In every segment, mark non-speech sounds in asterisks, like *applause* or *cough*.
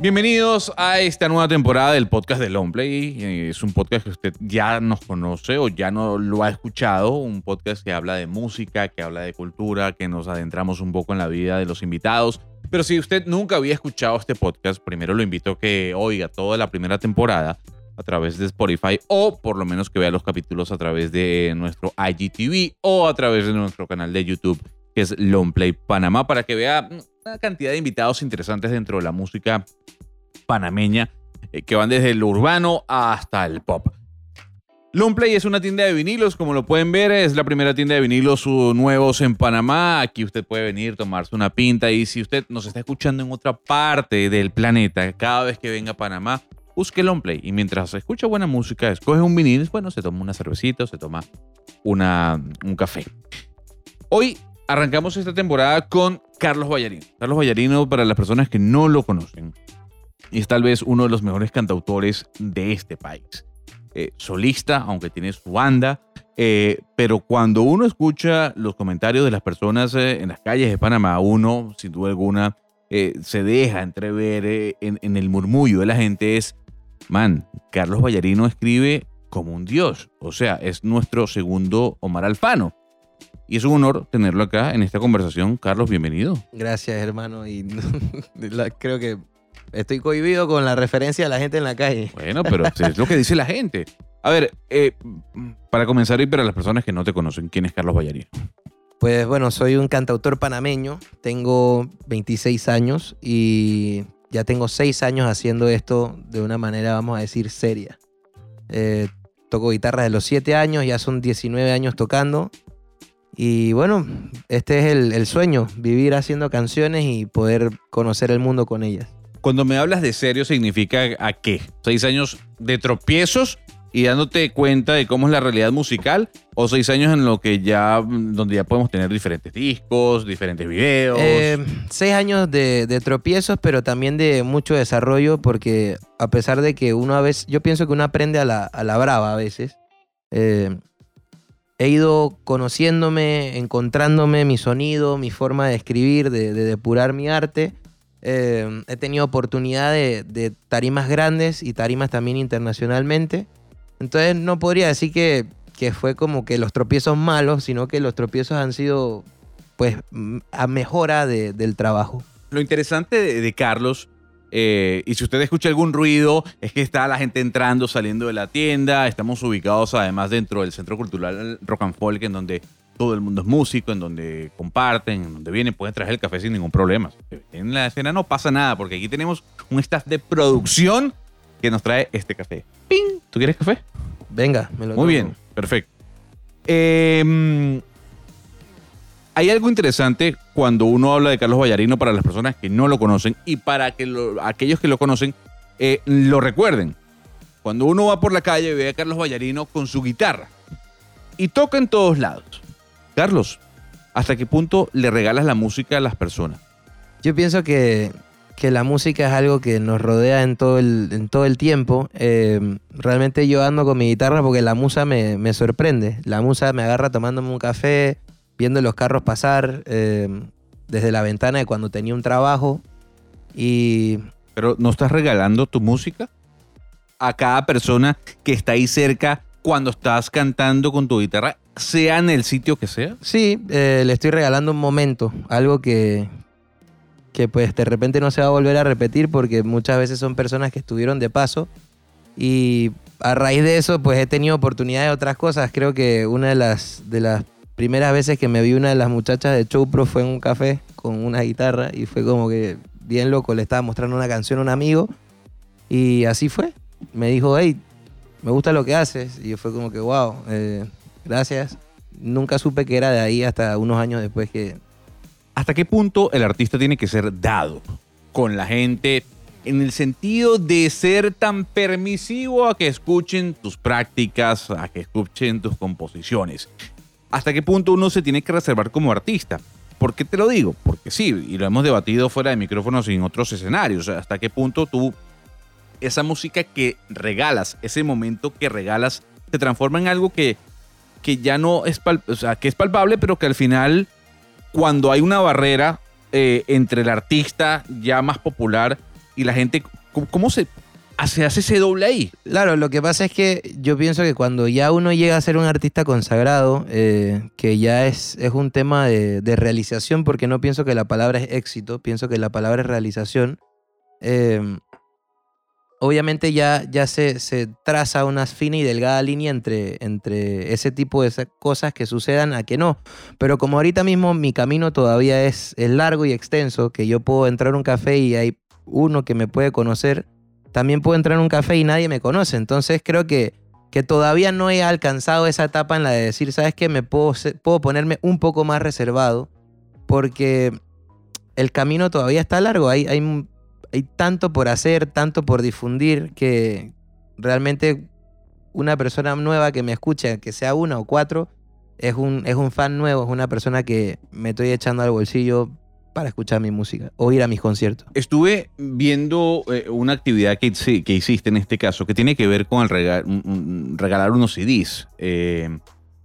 Bienvenidos a esta nueva temporada del podcast de Longplay. Eh, Es un podcast que usted ya nos conoce o ya no lo ha escuchado. Un podcast que habla de música, que habla de cultura, que nos adentramos un poco en la vida de los invitados. Pero si usted nunca había escuchado este podcast, primero lo invito a que oiga toda la primera temporada a través de Spotify o por lo menos que vea los capítulos a través de nuestro IGTV o a través de nuestro canal de YouTube que es Longplay Panamá para que vea una cantidad de invitados interesantes dentro de la música panameña eh, que van desde el urbano hasta el pop. Longplay es una tienda de vinilos, como lo pueden ver, es la primera tienda de vinilos nuevos en Panamá. Aquí usted puede venir, tomarse una pinta y si usted nos está escuchando en otra parte del planeta, cada vez que venga a Panamá, busque Longplay y mientras escucha buena música, escoge un vinil, bueno, se toma una cervecita o se toma una, un café. Hoy arrancamos esta temporada con Carlos Vallarino. Carlos Vallarino, para las personas que no lo conocen, es tal vez uno de los mejores cantautores de este país. Eh, solista, aunque tiene su banda, eh, pero cuando uno escucha los comentarios de las personas eh, en las calles de Panamá, uno, sin duda alguna, eh, se deja entrever eh, en, en el murmullo de la gente es, man, Carlos Vallarino escribe como un dios, o sea, es nuestro segundo Omar Alfano. Y es un honor tenerlo acá en esta conversación. Carlos, bienvenido. Gracias, hermano. Y *laughs* la- creo que estoy cohibido con la referencia a la gente en la calle. Bueno, pero *laughs* es lo que dice la gente. A ver, eh, para comenzar y para las personas que no te conocen, ¿quién es Carlos Vallarino? Pues bueno, soy un cantautor panameño, tengo 26 años y ya tengo 6 años haciendo esto de una manera, vamos a decir, seria. Eh, toco guitarra de los 7 años, ya son 19 años tocando. Y bueno, este es el, el sueño, vivir haciendo canciones y poder conocer el mundo con ellas. Cuando me hablas de serio, ¿significa a qué? ¿Seis años de tropiezos y dándote cuenta de cómo es la realidad musical? ¿O seis años en lo que ya, donde ya podemos tener diferentes discos, diferentes videos? Eh, seis años de, de tropiezos, pero también de mucho desarrollo, porque a pesar de que uno a veces, yo pienso que uno aprende a la, a la brava a veces, eh, he ido conociéndome, encontrándome mi sonido, mi forma de escribir, de, de depurar mi arte. Eh, he tenido oportunidad de, tarimas grandes y tarimas también internacionalmente. Entonces no podría decir que, que fue como que los tropiezos malos, sino que los tropiezos han sido pues a mejora de- del trabajo. Lo interesante de Carlos, eh, y si usted escucha algún ruido, es que está la gente entrando, saliendo de la tienda. Estamos ubicados además dentro del Centro Cultural Rock and Folk, en donde todo el mundo es músico, en donde comparten, en donde vienen, pueden traer el café sin ningún problema. En la escena no pasa nada, porque aquí tenemos un staff de producción que nos trae este café. ¡Ping! ¿Tú quieres café? Venga, me lo Muy tomo. bien, perfecto. Eh, hay algo interesante cuando uno habla de Carlos Vallarino para las personas que no lo conocen y para que lo- aquellos que lo conocen eh, lo recuerden. Cuando uno va por la calle ve a Carlos Vallarino con su guitarra y toca en todos lados. Carlos, ¿hasta qué punto le regalas la música a las personas? Yo pienso que, que la música es algo que nos rodea en todo el, en todo el tiempo. Eh, realmente yo ando con mi guitarra porque la musa me, me sorprende. La musa me agarra tomándome un café, viendo los carros pasar eh, desde la ventana de cuando tenía un trabajo. Y Pero ¿no estás regalando tu música a cada persona que está ahí cerca cuando estás cantando con tu guitarra, sea en el sitio que sea? sí, eh, le estoy regalando un momento, algo que, que pues de repente no se va a volver a repetir porque muchas veces son personas que estuvieron de paso y a raíz de eso pues he tenido oportunidad de otras cosas. Creo que una de las, de las primeras veces que me vi una de las muchachas de Show Pro fue en un café con una guitarra y fue como que bien loco, le estaba mostrando una canción a un amigo y así fue. Me dijo, hey, me gusta lo que haces y yo fue como que wow, eh, gracias. Nunca supe que era de ahí hasta unos años después que ¿Hasta qué punto el artista tiene que ser dado con la gente en el sentido de ser tan permisivo a que escuchen tus prácticas, a que escuchen tus composiciones? ¿Hasta qué punto uno se tiene que reservar como artista? ¿Por qué te lo digo? Porque sí, y lo hemos debatido fuera de micrófonos y en otros escenarios. ¿Hasta qué punto tú, esa música que regalas, ese momento que regalas, te transforma en algo que, que ya no es, pal- o sea, que es palpable, pero que al final cuando hay una barrera eh, entre el artista ya más popular y la gente, ¿cómo, cómo se hace, hace ese doble ahí? Claro, lo que pasa es que yo pienso que cuando ya uno llega a ser un artista consagrado, eh, que ya es, es un tema de, de realización, porque no pienso que la palabra es éxito, pienso que la palabra es realización. eh, obviamente ya, ya se, se traza una fina y delgada línea entre, entre ese tipo de sa- cosas que sucedan a que no. Pero como ahorita mismo mi camino todavía es, es largo y extenso, que yo puedo entrar a un café y hay uno que me puede conocer, también puedo entrar a un café y nadie me conoce. Entonces creo que, que todavía no he alcanzado esa etapa en la de decir, ¿sabes qué? Me puedo ponerme un poco más reservado porque el camino todavía está largo. Hay, hay, hay tanto por hacer, tanto por difundir que realmente una persona nueva que me escucha, que sea una o cuatro, es un, es un fan nuevo, es una persona que me estoy echando al bolsillo para escuchar mi música o ir a mis conciertos. Estuve viendo eh, una actividad que, que hiciste en este caso que tiene que ver con regalar unos CDs. eh,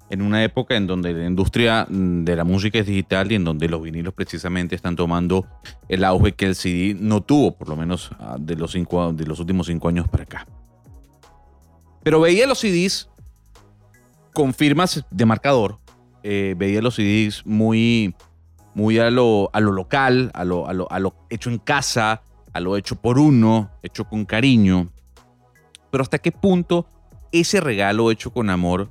en una época en donde la industria mm, de la música es digital y en donde los vinilos precisamente están tomando el auge que el CD no tuvo, por lo menos ah, de los, cinco, de los últimos cinco años para acá. Pero veía los CDs con firmas de marcador, eh, veía los CDs muy, muy a lo, a lo local, a lo, a, lo, a lo hecho en casa, a lo hecho por uno, hecho con cariño. Pero hasta qué punto ese regalo hecho con amor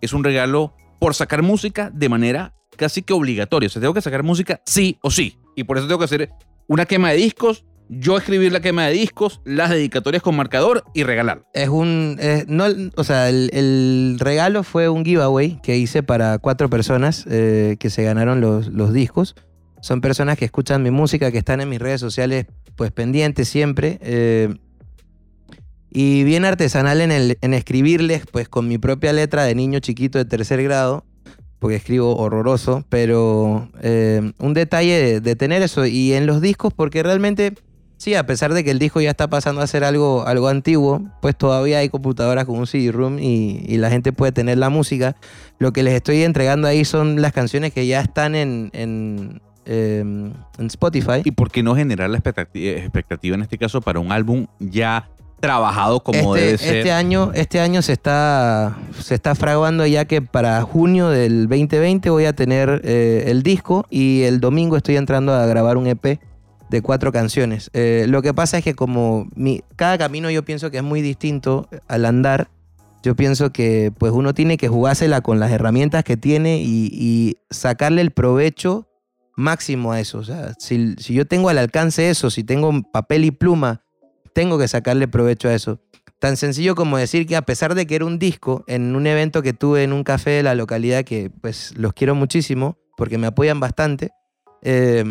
es un regalo por sacar música de manera casi que obligatoria. O sea, tengo que sacar música sí o sí. Y por eso tengo que hacer una quema de discos, yo escribir la quema de discos, las dedicatorias con marcador y regalar. Es un. no, o sea, el, regalo fue un giveaway que hice para cuatro personas eh, que se ganaron los, discos. Son personas que escuchan mi música, que están en mis redes sociales, pues pendientes siempre. eh, y bien artesanal en, el, en escribirles, pues con mi propia letra de niño chiquito de tercer grado, porque escribo horroroso, pero eh, un detalle de, de tener eso. Y en los discos, porque realmente Sí, a pesar de que el disco ya está pasando a ser algo, algo antiguo, pues todavía hay computadoras con un CD-ROOM y, y la gente puede tener la música. Lo que les estoy entregando ahí son las canciones que ya están en, en, eh, en Spotify. ¿Y por qué no generar la expectativa, expectativa en este caso para un álbum ya trabajado como este, debe ser? este año, este año se está, se está fraguando ya que para junio del 2020 voy a tener eh, el disco y el domingo estoy entrando a grabar un EP de cuatro canciones. Eh, lo que pasa es que como mi, cada camino yo pienso que es muy distinto al andar, yo pienso que pues uno tiene que jugársela con las herramientas que tiene y, sacarle el provecho máximo a eso. O sea, si, si yo tengo al alcance eso, si tengo papel y pluma, tengo que sacarle provecho a eso. Tan sencillo como decir que a pesar de que era un disco, en un evento que tuve en un café de la localidad, que pues los quiero muchísimo, porque me apoyan bastante, eh,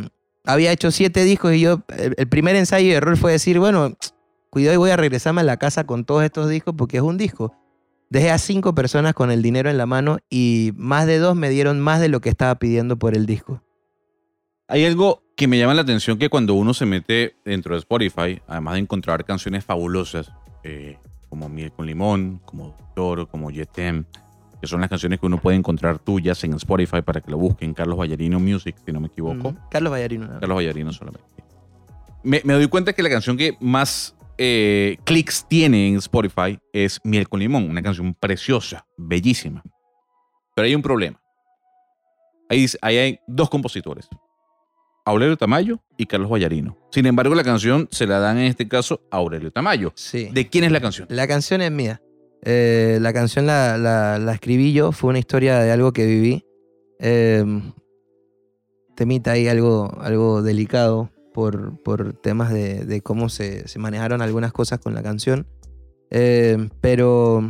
había hecho siete discos y yo, el, primer ensayo de error fue decir, bueno, cuidado y voy a regresarme a la casa con todos estos discos porque es un disco. Dejé a cinco personas con el dinero en la mano y más de dos me dieron más de lo que estaba pidiendo por el disco. Hay algo que me llama la atención que cuando uno se mete dentro de Spotify, además de encontrar canciones fabulosas, eh, como Miel con Limón, como Doctor, como Yetem, que son las canciones que uno puede encontrar tuyas en Spotify para que lo busquen, Carlos Vallarino Music, si no me equivoco. Carlos Vallarino. ¿no? Carlos Vallarino solamente. Me, me doy cuenta que la canción que más eh, clics tiene en Spotify es Miel con Limón, una canción preciosa, bellísima. Pero hay un problema. Ahí, ahí hay dos compositores, Aurelio Tamayo y Carlos Vallarino. Sin embargo, la canción se la dan en este caso a Aurelio Tamayo. Sí. ¿De quién es la canción? La canción es mía. Eh, la canción la, la- la escribí yo, fue una historia de algo que viví. Eh, temita ahí algo, algo delicado por, por temas de, de cómo se, se manejaron algunas cosas con la canción. Eh, pero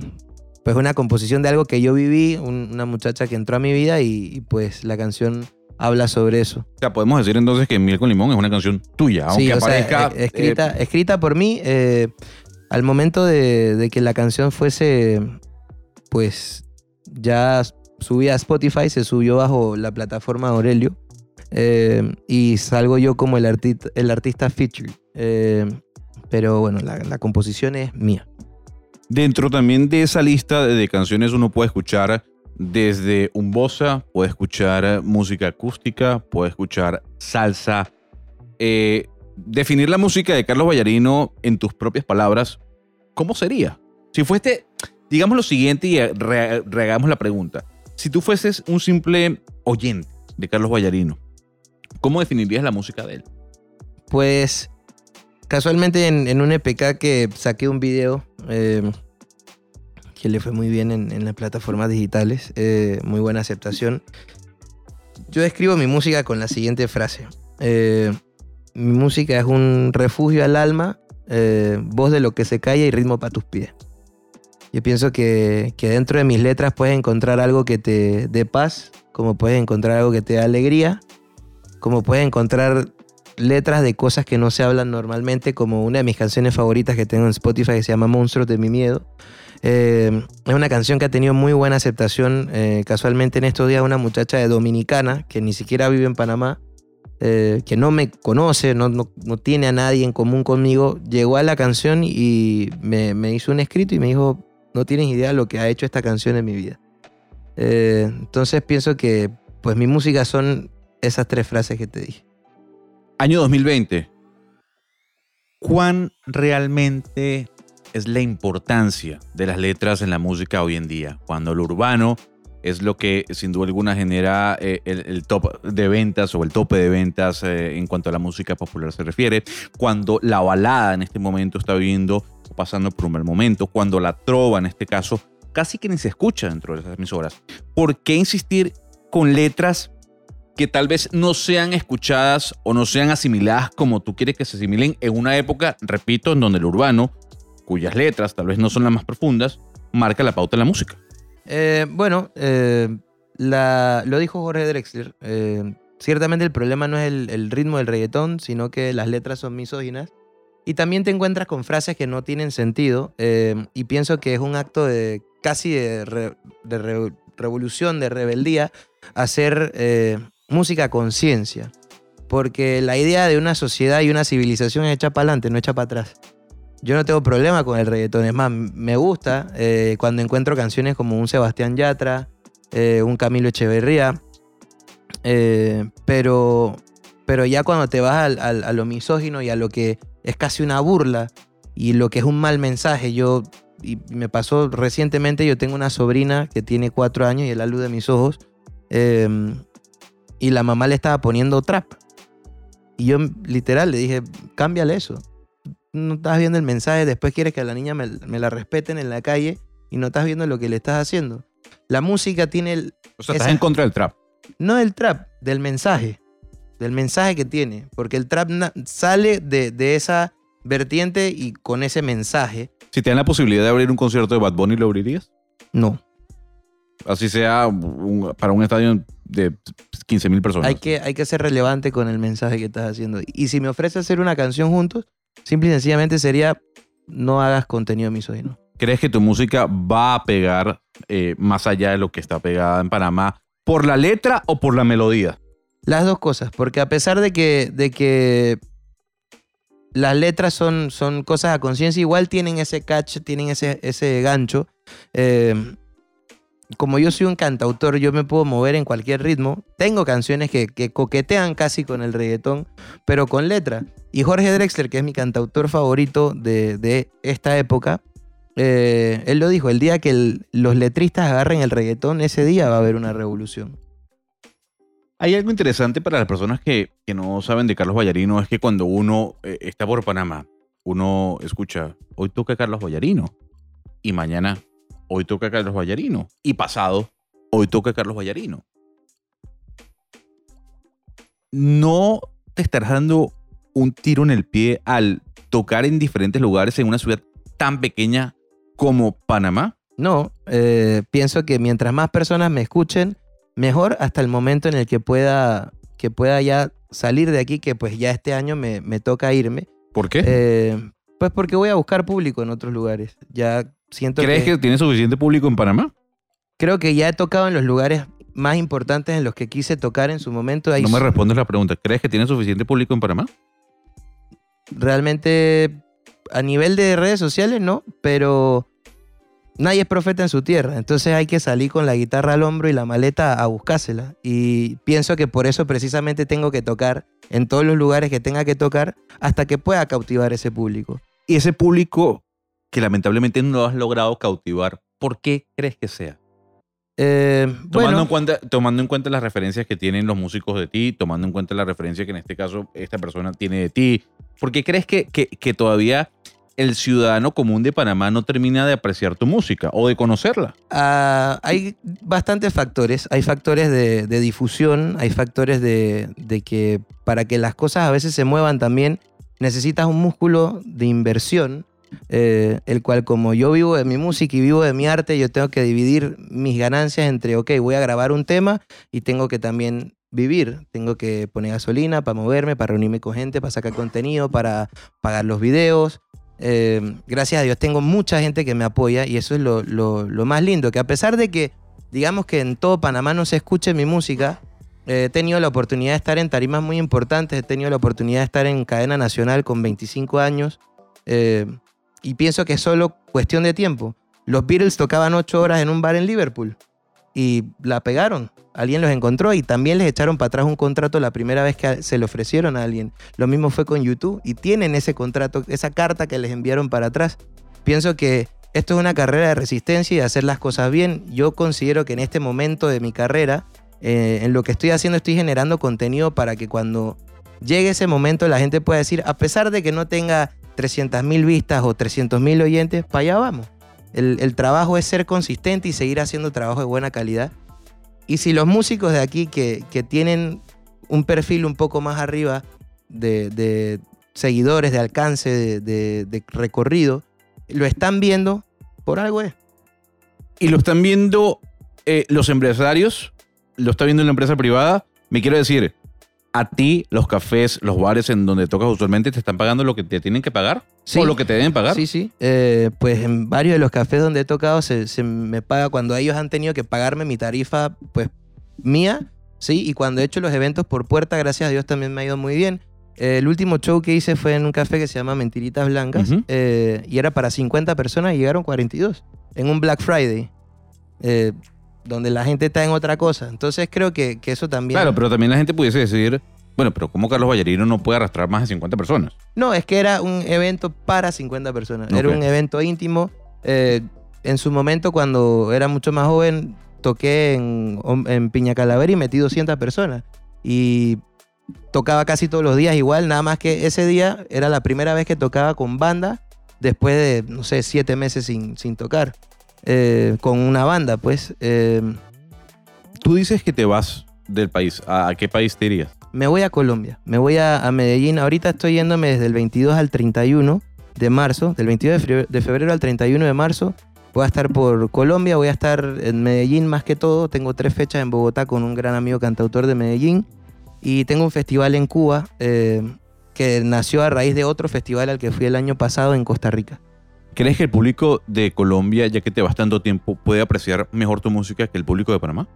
pues una composición de algo que yo viví, un- una muchacha que entró a mi vida y, y, pues la canción habla sobre eso. O sea, podemos decir entonces que Miel con Limón es una canción tuya, aunque Sí, o sea, aparezca... eh, escrita, eh, escrita por mí. Al momento de, que la canción fuese, pues, ya subida a Spotify, se subió bajo la plataforma Aurelio. eh, y salgo yo como el, artista feature. eh, pero bueno, la, composición es mía. Dentro también de esa lista de, de canciones uno puede escuchar desde un bossa, puede escuchar música acústica, puede escuchar salsa. Eh, definir la música de Carlos Vallarino en tus propias palabras, ¿cómo sería? Si fuiste, digamos lo siguiente y re- la pregunta. Si tú fueses un simple oyente de Carlos Vallarino, ¿cómo definirías la música de él? Pues casualmente en, un EPK que saqué un video eh, que le fue muy bien en, en las plataformas digitales, eh, muy buena aceptación. Yo describo mi música con la siguiente frase. Eh, mi música es un refugio al alma, eh, voz de lo que se calla y ritmo para tus pies. Yo pienso que, que dentro de mis letras puedes encontrar algo que te dé paz, como puedes encontrar algo que te dé alegría, como puedes encontrar letras de cosas que no se hablan normalmente, como una de mis canciones favoritas que tengo en Spotify que se llama Monstruos de mi miedo. Eh, es una canción que ha tenido muy buena aceptación. eh, casualmente en estos días una muchacha de Dominicana, que ni siquiera vive en Panamá, eh, que no me conoce, no, no- no tiene a nadie en común conmigo, llegó a la canción y me, me hizo un escrito y me dijo, no tienes idea de lo que ha hecho esta canción en mi vida. Eh, entonces pienso que pues mi música son esas tres frases que te dije. Año 2020. ¿Cuán realmente es la importancia de las letras en la música hoy en día? Cuando lo urbano es lo que sin duda alguna genera eh, el, top de ventas o el tope de ventas eh, en cuanto a la música popular se refiere. Cuando la balada en este momento está viviendo o pasando por un mal momento. Cuando la trova en este caso casi que ni se escucha dentro de esas emisoras. ¿Por qué insistir con letras que tal vez no sean escuchadas o no sean asimiladas como tú quieres que se asimilen en una época, repito, en donde el urbano, cuyas letras tal vez no son las más profundas, marca la pauta en la música. Eh, bueno, eh, la- lo dijo Jorge Drexler. eh, ciertamente el problema no es el, el ritmo del reggaetón, sino que las letras son misóginas. Y también te encuentras con frases que no tienen sentido. y pienso que es un acto de casi de, re- de re- revolución, de rebeldía, hacer música conciencia. Porque la idea de una sociedad y una civilización es hecha para adelante, no hecha para atrás. Yo no tengo problema con el reggaetón, es más, me gusta eh, cuando encuentro canciones como un Sebastián Yatra, eh, un Camilo Echeverría, eh, pero, pero ya cuando te vas al- al- a lo misógino y a lo que es casi una burla y lo que es un mal mensaje, yo, y me pasó recientemente, yo tengo una sobrina que tiene cuatro años y es la luz de mis ojos, eh, y la mamá le estaba poniendo trap. Y yo literal le dije, cámbiale eso no estás viendo el mensaje, después quieres que a la niña me, me la respeten en la calle y no estás viendo lo que le estás haciendo. La música tiene el, O sea, Esa- estás en contra del trap. no del trap, del mensaje, del mensaje que tiene, porque el trap sale de, de esa vertiente y con ese mensaje, Si te dan la posibilidad de abrir un concierto de Bad Bunny, ¿lo abrirías? no. Así sea un- para un estadio de 15 mil personas. Hay que, hay que ser relevante con el mensaje que estás haciendo. Y si me ofrece hacer una canción juntos, simple y sencillamente sería no hagas contenido misógino. ¿Crees que tu música va a pegar eh, más allá de lo que está pegada en Panamá por la letra o por la melodía? Las dos cosas, porque a pesar de que, de que las letras son, son cosas a conciencia, igual tienen ese catch, tienen ese, ese gancho. Eh, como yo soy un cantautor, yo me puedo mover en cualquier ritmo. Tengo canciones que, que coquetean casi con el reggaetón, pero con letra. Y Jorge Drexler, que es mi cantautor favorito de, de esta época, eh, él lo dijo, el día que los letristas agarren el reggaetón, ese día va a haber una revolución. Hay algo interesante para las personas que, que no saben de Carlos Vallarino, es que cuando uno eh, está por Panamá, uno escucha, hoy toca Carlos Vallarino, y mañana, hoy toca Carlos Vallarino, y pasado, hoy toca Carlos Vallarino. ¿No te estarás dando un tiro en el pie al tocar en diferentes lugares en una ciudad tan pequeña como Panamá? No, eh, pienso que mientras más personas me escuchen, mejor hasta el momento en el que pueda, que pueda ya salir de aquí, que pues ya este año me, me toca irme. ¿Por qué? Eh, pues porque voy a buscar público en otros lugares. Ya siento ¿Crees que, que tiene suficiente público en Panamá? creo que ya he tocado en los lugares más importantes en los que quise tocar en su momento. Ahí No me respondes la pregunta. ¿Crees que tiene suficiente público en Panamá? realmente a nivel de redes sociales no, pero nadie es profeta en su tierra, entonces hay que salir con la guitarra al hombro y la maleta a buscársela. Y pienso que por eso precisamente tengo que tocar en todos los lugares que tenga que tocar hasta que pueda cautivar ese público. Y ese público que lamentablemente no has logrado cautivar, ¿por qué crees que sea? Eh, Tomando, bueno, en cuenta, tomando en cuenta las referencias que tienen los músicos de ti, tomando en cuenta la referencia que en este caso esta persona tiene de ti, ¿por qué crees que, que, que todavía el ciudadano común de Panamá no termina de apreciar tu música o de conocerla? Ah, hay bastantes factores. Hay factores de, de difusión, hay factores de, de que para que las cosas a veces se muevan también necesitas un músculo de inversión, eh, el cual como yo vivo de mi música y vivo de mi arte, yo tengo que dividir mis ganancias entre, ok, voy a grabar un tema y tengo que también vivir, tengo que poner gasolina para moverme, para reunirme con gente, para sacar contenido, para pagar los videos. Eh, gracias a Dios tengo mucha gente que me apoya y eso es lo, lo- más lindo, que a pesar de que digamos que en todo Panamá no se escuche mi música, eh, he tenido la oportunidad de estar en tarimas muy importantes, he tenido la oportunidad de estar en cadena nacional con 25 años y pienso que es solo cuestión de tiempo. Los Beatles tocaban 8 horas en un bar en Liverpool y la pegaron. Alguien los encontró y también les echaron para atrás un contrato la primera vez que se le ofrecieron a alguien. Lo mismo fue con YouTube y tienen ese contrato, esa carta que les enviaron para atrás. Pienso que esto es una carrera de resistencia y de hacer las cosas bien. Yo considero que en este momento de mi carrera, eh, en lo que estoy haciendo, estoy generando contenido para que cuando llegue ese momento la gente pueda decir, a pesar de que no tenga 300.000 vistas o 300.000 oyentes, para allá vamos. El, el trabajo es ser consistente y seguir haciendo trabajo de buena calidad. Y si los músicos de aquí que, que tienen un perfil un poco más arriba de, de seguidores, de alcance, de, recorrido, lo están viendo, por algo es. Y lo están viendo eh, los empresarios, lo está viendo la empresa privada. Me quiero decir, a ti los cafés, los bares en donde tocas usualmente te están pagando lo que te tienen que pagar Sí. o lo que te deben pagar. Sí, sí. Eh, pues en varios de los cafés donde he tocado se, se me paga cuando ellos han tenido que pagarme mi tarifa, pues mía, sí. Y cuando he hecho los eventos por puerta, gracias a Dios también me ha ido muy bien. Eh, el último show que hice fue en un café que se llama Mentiritas Blancas eh, y era para 50 personas y llegaron 42 en un Black Friday, eh, donde la gente está en otra cosa. Entonces creo que, que eso también... Claro, pero también la gente pudiese decir, bueno, pero ¿cómo Carlos Vallarino no puede arrastrar más de 50 personas? No, es que era un evento para 50 personas. Era un evento íntimo. Eh, en su momento, cuando era mucho más joven, toqué en, en Piña Calavera y metí 200 personas. Y tocaba casi todos los días igual, nada más que ese día era la primera vez que tocaba con banda después de, no sé, siete meses sin, sin tocar. Eh, con una banda, pues. Eh, Tú dices que te vas del país. ¿A, a qué país te irías? Me voy a Colombia, me voy a, a Medellín. Ahorita estoy yéndome desde el 22 al 31 de marzo, del 22 de febrero, de febrero al 31 de marzo. Voy a estar por Colombia, voy a estar en Medellín más que todo. Tengo tres fechas en Bogotá con un gran amigo cantautor de Medellín. Y tengo un festival en Cuba eh, que nació a raíz de otro festival al que fui el año pasado en Costa Rica. ¿Crees que el público de Colombia, ya que te vas tanto tiempo, puede apreciar mejor tu música que el público de Panamá?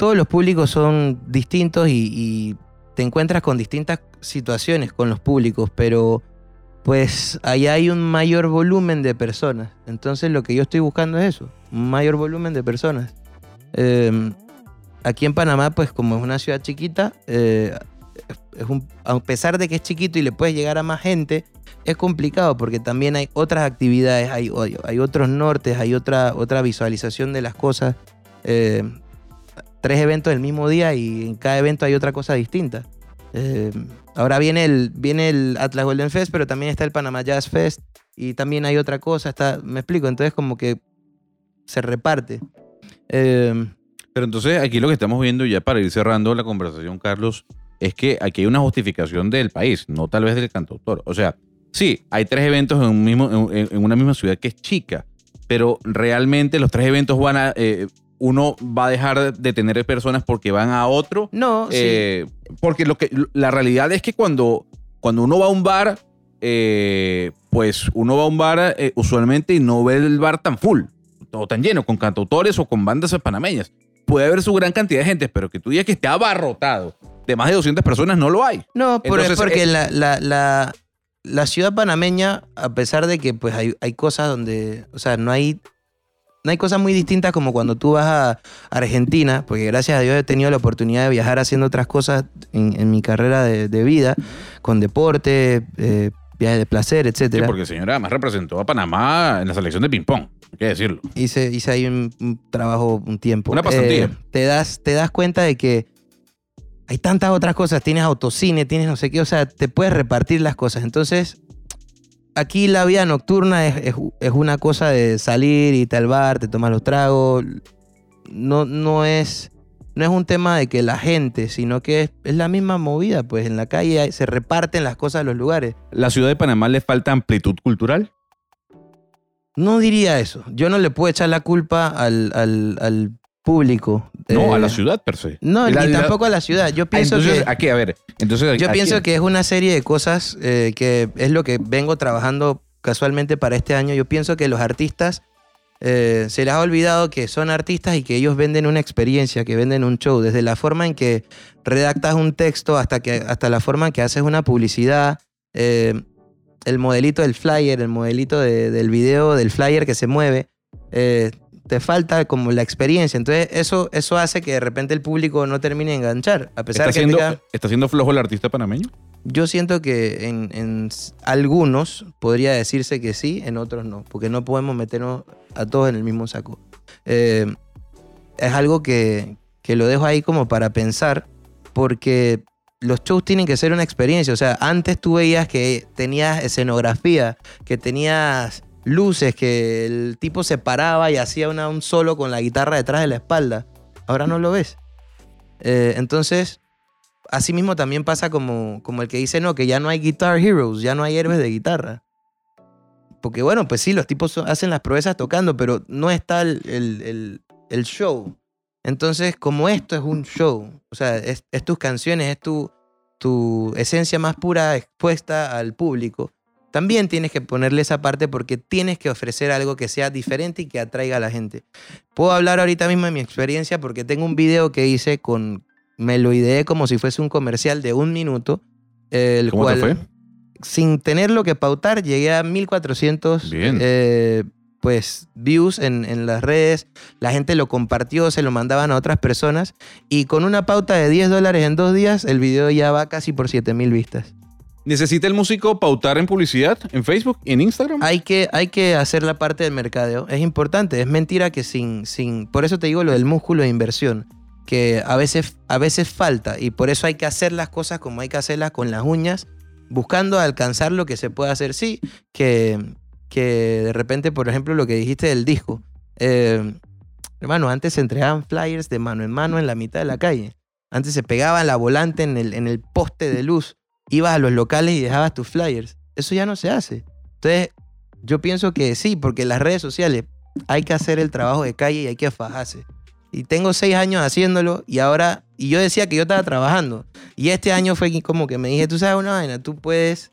todos los públicos son distintos y, te encuentras con distintas situaciones con los públicos, pero pues allá hay un mayor volumen de personas. Entonces lo que yo estoy buscando es eso, un mayor volumen de personas. Eh, aquí en Panamá, pues como es una ciudad chiquita, eh, a pesar de que es chiquito y le puedes llegar a más gente, es complicado porque también hay otras actividades, hay, otros nortes, hay otra, otra visualización de las cosas. Eh, tres eventos el mismo día y en cada evento hay otra cosa distinta. Eh, ahora viene el, viene el Atlas Golden Fest, pero también está el Panama Jazz Fest y también hay otra cosa. Me explico, entonces como que se reparte. Eh, Pero entonces aquí lo que estamos viendo ya para ir cerrando la conversación, Carlos, es que aquí hay una justificación del país, no tal vez del cantautor. O sea, sí, hay tres eventos en, un mismo, en, en una misma ciudad que es chica, pero realmente los tres eventos van a... eh, uno va a dejar de tener personas porque van a otro. no, sí. Eh, Porque lo que, la realidad es que cuando, cuando uno va a un bar, eh, pues uno va a un bar eh, usualmente y no ve el bar tan full, o tan lleno, con cantautores o con bandas panameñas. Puede haber su gran cantidad de gente, pero que tú digas que esté abarrotado de más de 200 personas, no lo hay. No, pero Entonces, es porque eh, la, la- la- la ciudad panameña, a pesar de que pues hay, hay cosas donde, o sea, no hay, no hay cosas muy distintas como cuando tú vas a Argentina, porque gracias a Dios he tenido la oportunidad de viajar haciendo otras cosas en, en mi carrera de, de vida, con deporte, eh, viajes de placer, Sí, etcétera. porque el señor además representó a Panamá en la selección de ping-pong, hay que decirlo. hice, hice ahí un, un trabajo un tiempo. Una pasantía. Eh, te, das, te das cuenta de que hay tantas otras cosas. Tienes autocine, tienes no sé qué, o sea, te puedes repartir las cosas. Entonces, aquí la vida nocturna es, es- es una cosa de salir y al bar, te tomas los tragos. No, no es. No es un tema de que la gente, sino que es, es la misma movida, pues en la calle hay- se reparten las cosas a los lugares. ¿La ciudad de Panamá le falta amplitud cultural? No diría eso. Yo no le puedo echar la culpa al, al- al público. No, a Eh, la ciudad per se. No, La- ni la- tampoco a la ciudad. Yo Ah, pienso entonces, que, ¿a qué? A ver, entonces... yo ¿a pienso que es una serie de cosas eh, que es lo que vengo trabajando casualmente para este año. Yo pienso que los artistas eh, se les ha olvidado que son artistas y que ellos venden una experiencia, que venden un show. Desde la forma en que redactas un texto hasta, que, hasta la forma en que haces una publicidad. eh, el modelito del flyer, el modelito de- del video del flyer que se mueve. eh, te falta como la experiencia. Entonces, eso, eso hace que de repente el público no termine de enganchar. A pesar ¿Está de que siendo, tenga- ¿Está siendo flojo el artista panameño? yo siento que en, en algunos podría decirse que sí, en otros no, porque no podemos meternos a todos en el mismo saco. Eh, es algo que, que lo dejo ahí como para pensar, porque los shows tienen que ser una experiencia. O sea, antes tú veías que tenías escenografía, que tenías luces, que el tipo se paraba y hacía un solo con la guitarra detrás de la espalda. Ahora no lo ves. Eh, entonces, así mismo también pasa como, como el que dice, no, que ya no hay Guitar Heroes, ya no hay héroes de guitarra. Porque bueno, pues sí, los tipos hacen las proezas tocando, pero no está el, el- el- el show. Entonces, como esto es un show, o sea, es, es tus canciones, es tu, tu esencia más pura expuesta al público, también tienes que ponerle esa parte porque tienes que ofrecer algo que sea diferente y que atraiga a la gente. Puedo hablar ahorita mismo de mi experiencia porque tengo un video que hice con, me lo ideé como si fuese un comercial de un minuto, el ¿Cómo cual te fue? sin tenerlo que pautar, llegué a 1400 Bien. eh, pues, views en, en las redes. La gente lo compartió, se lo mandaban a otras personas. Y con una pauta de 10 dólares en dos días, el video ya va casi por 7000 vistas. ¿Necesita el músico pautar en publicidad en Facebook y en Instagram? Hay que, hay que hacer la parte del mercadeo. Es importante. Es mentira que sin, sin. Por eso te digo lo del músculo de inversión. Que a veces, a veces falta. Y por eso hay que hacer las cosas como hay que hacerlas con las uñas. Buscando alcanzar lo que se puede hacer. Sí, que, que de repente, por ejemplo, lo que dijiste del disco. Eh, hermano, antes se entregaban flyers de mano en mano en la mitad de la calle. Antes se pegaba la volante en el, en el poste de luz. Ibas a los locales y dejabas tus flyers. Eso ya no se hace. Entonces, yo pienso que sí, porque las redes sociales hay que hacer el trabajo de calle y hay que fajarse. Y tengo seis años haciéndolo y ahora, y yo decía que yo estaba trabajando. Y este año fue como que me dije, tú sabes una vaina, tú puedes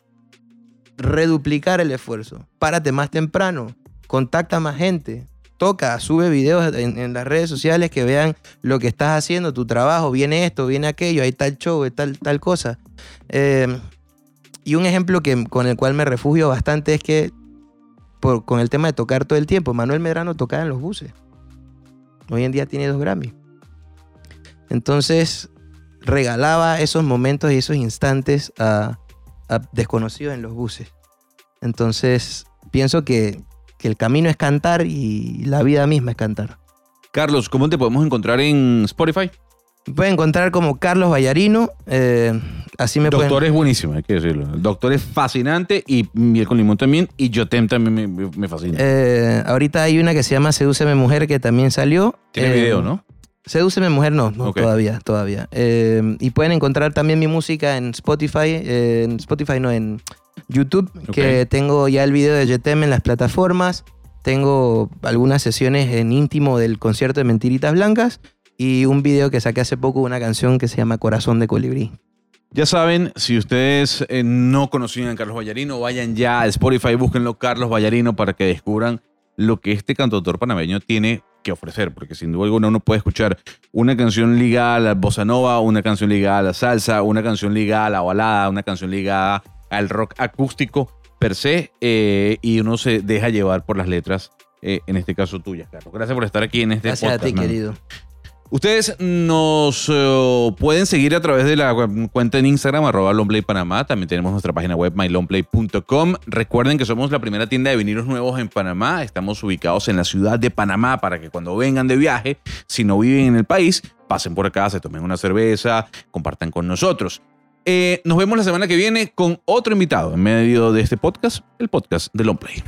reduplicar el esfuerzo. Párate más temprano, contacta más gente, toca, sube videos en, las redes sociales que vean lo que estás haciendo, tu trabajo, viene esto, viene aquello, está el show, tal, tal cosa. Eh, y un ejemplo que, con el cual me refugio bastante es que por- con el tema de tocar todo el tiempo, Manuel Medrano tocaba en los buses. Hoy en día tiene dos Grammy. Entonces, regalaba esos momentos y esos instantes a, a desconocidos en los buses. Entonces, pienso que, que el camino es cantar y la vida misma es cantar. Carlos, ¿cómo te podemos encontrar en Spotify? Pueden encontrar como Carlos Vallarino. eh, así me pueden... Doctor es buenísimo, hay que decirlo. El Doctor es fascinante y Miel con Limón también y Jotem también me, fascina. Eh, ahorita hay una que se llama Sedúceme Mujer que también salió. Tiene Eh, video, ¿no? Sedúceme Mujer no, no todavía, todavía. Eh, y pueden encontrar también mi música en Spotify, en Spotify no, en YouTube, que tengo ya el video de Jetem en las plataformas. Tengo algunas sesiones en íntimo del concierto de Mentiritas Blancas y un video que saqué hace poco, una canción que se llama Corazón de Colibrí. Ya saben, si ustedes eh, no conocían a Carlos Vallarino, vayan ya a Spotify, búsquenlo Carlos Vallarino para que descubran lo que este cantautor panameño tiene que ofrecer, porque sin duda alguna uno puede escuchar una canción ligada a la bossa nova, una canción ligada a la salsa, una canción ligada a la balada, una canción ligada al rock acústico per se eh, y uno se deja llevar por las letras, eh, en este caso tuyas, Carlos. Gracias por estar aquí en este Gracias a podcast. ti, mano. querido. Ustedes nos eh, pueden seguir a través de la cuenta en Instagram, arroba Panamá. También tenemos nuestra página web, mylongplay.com. Recuerden que somos la primera tienda de vinilos nuevos en Panamá. Estamos ubicados en la ciudad de Panamá para que cuando vengan de viaje, si no viven en el país, pasen por acá, se tomen una cerveza, compartan con nosotros. Eh, nos vemos la semana que viene con otro invitado en medio de este podcast, el podcast de Longplay.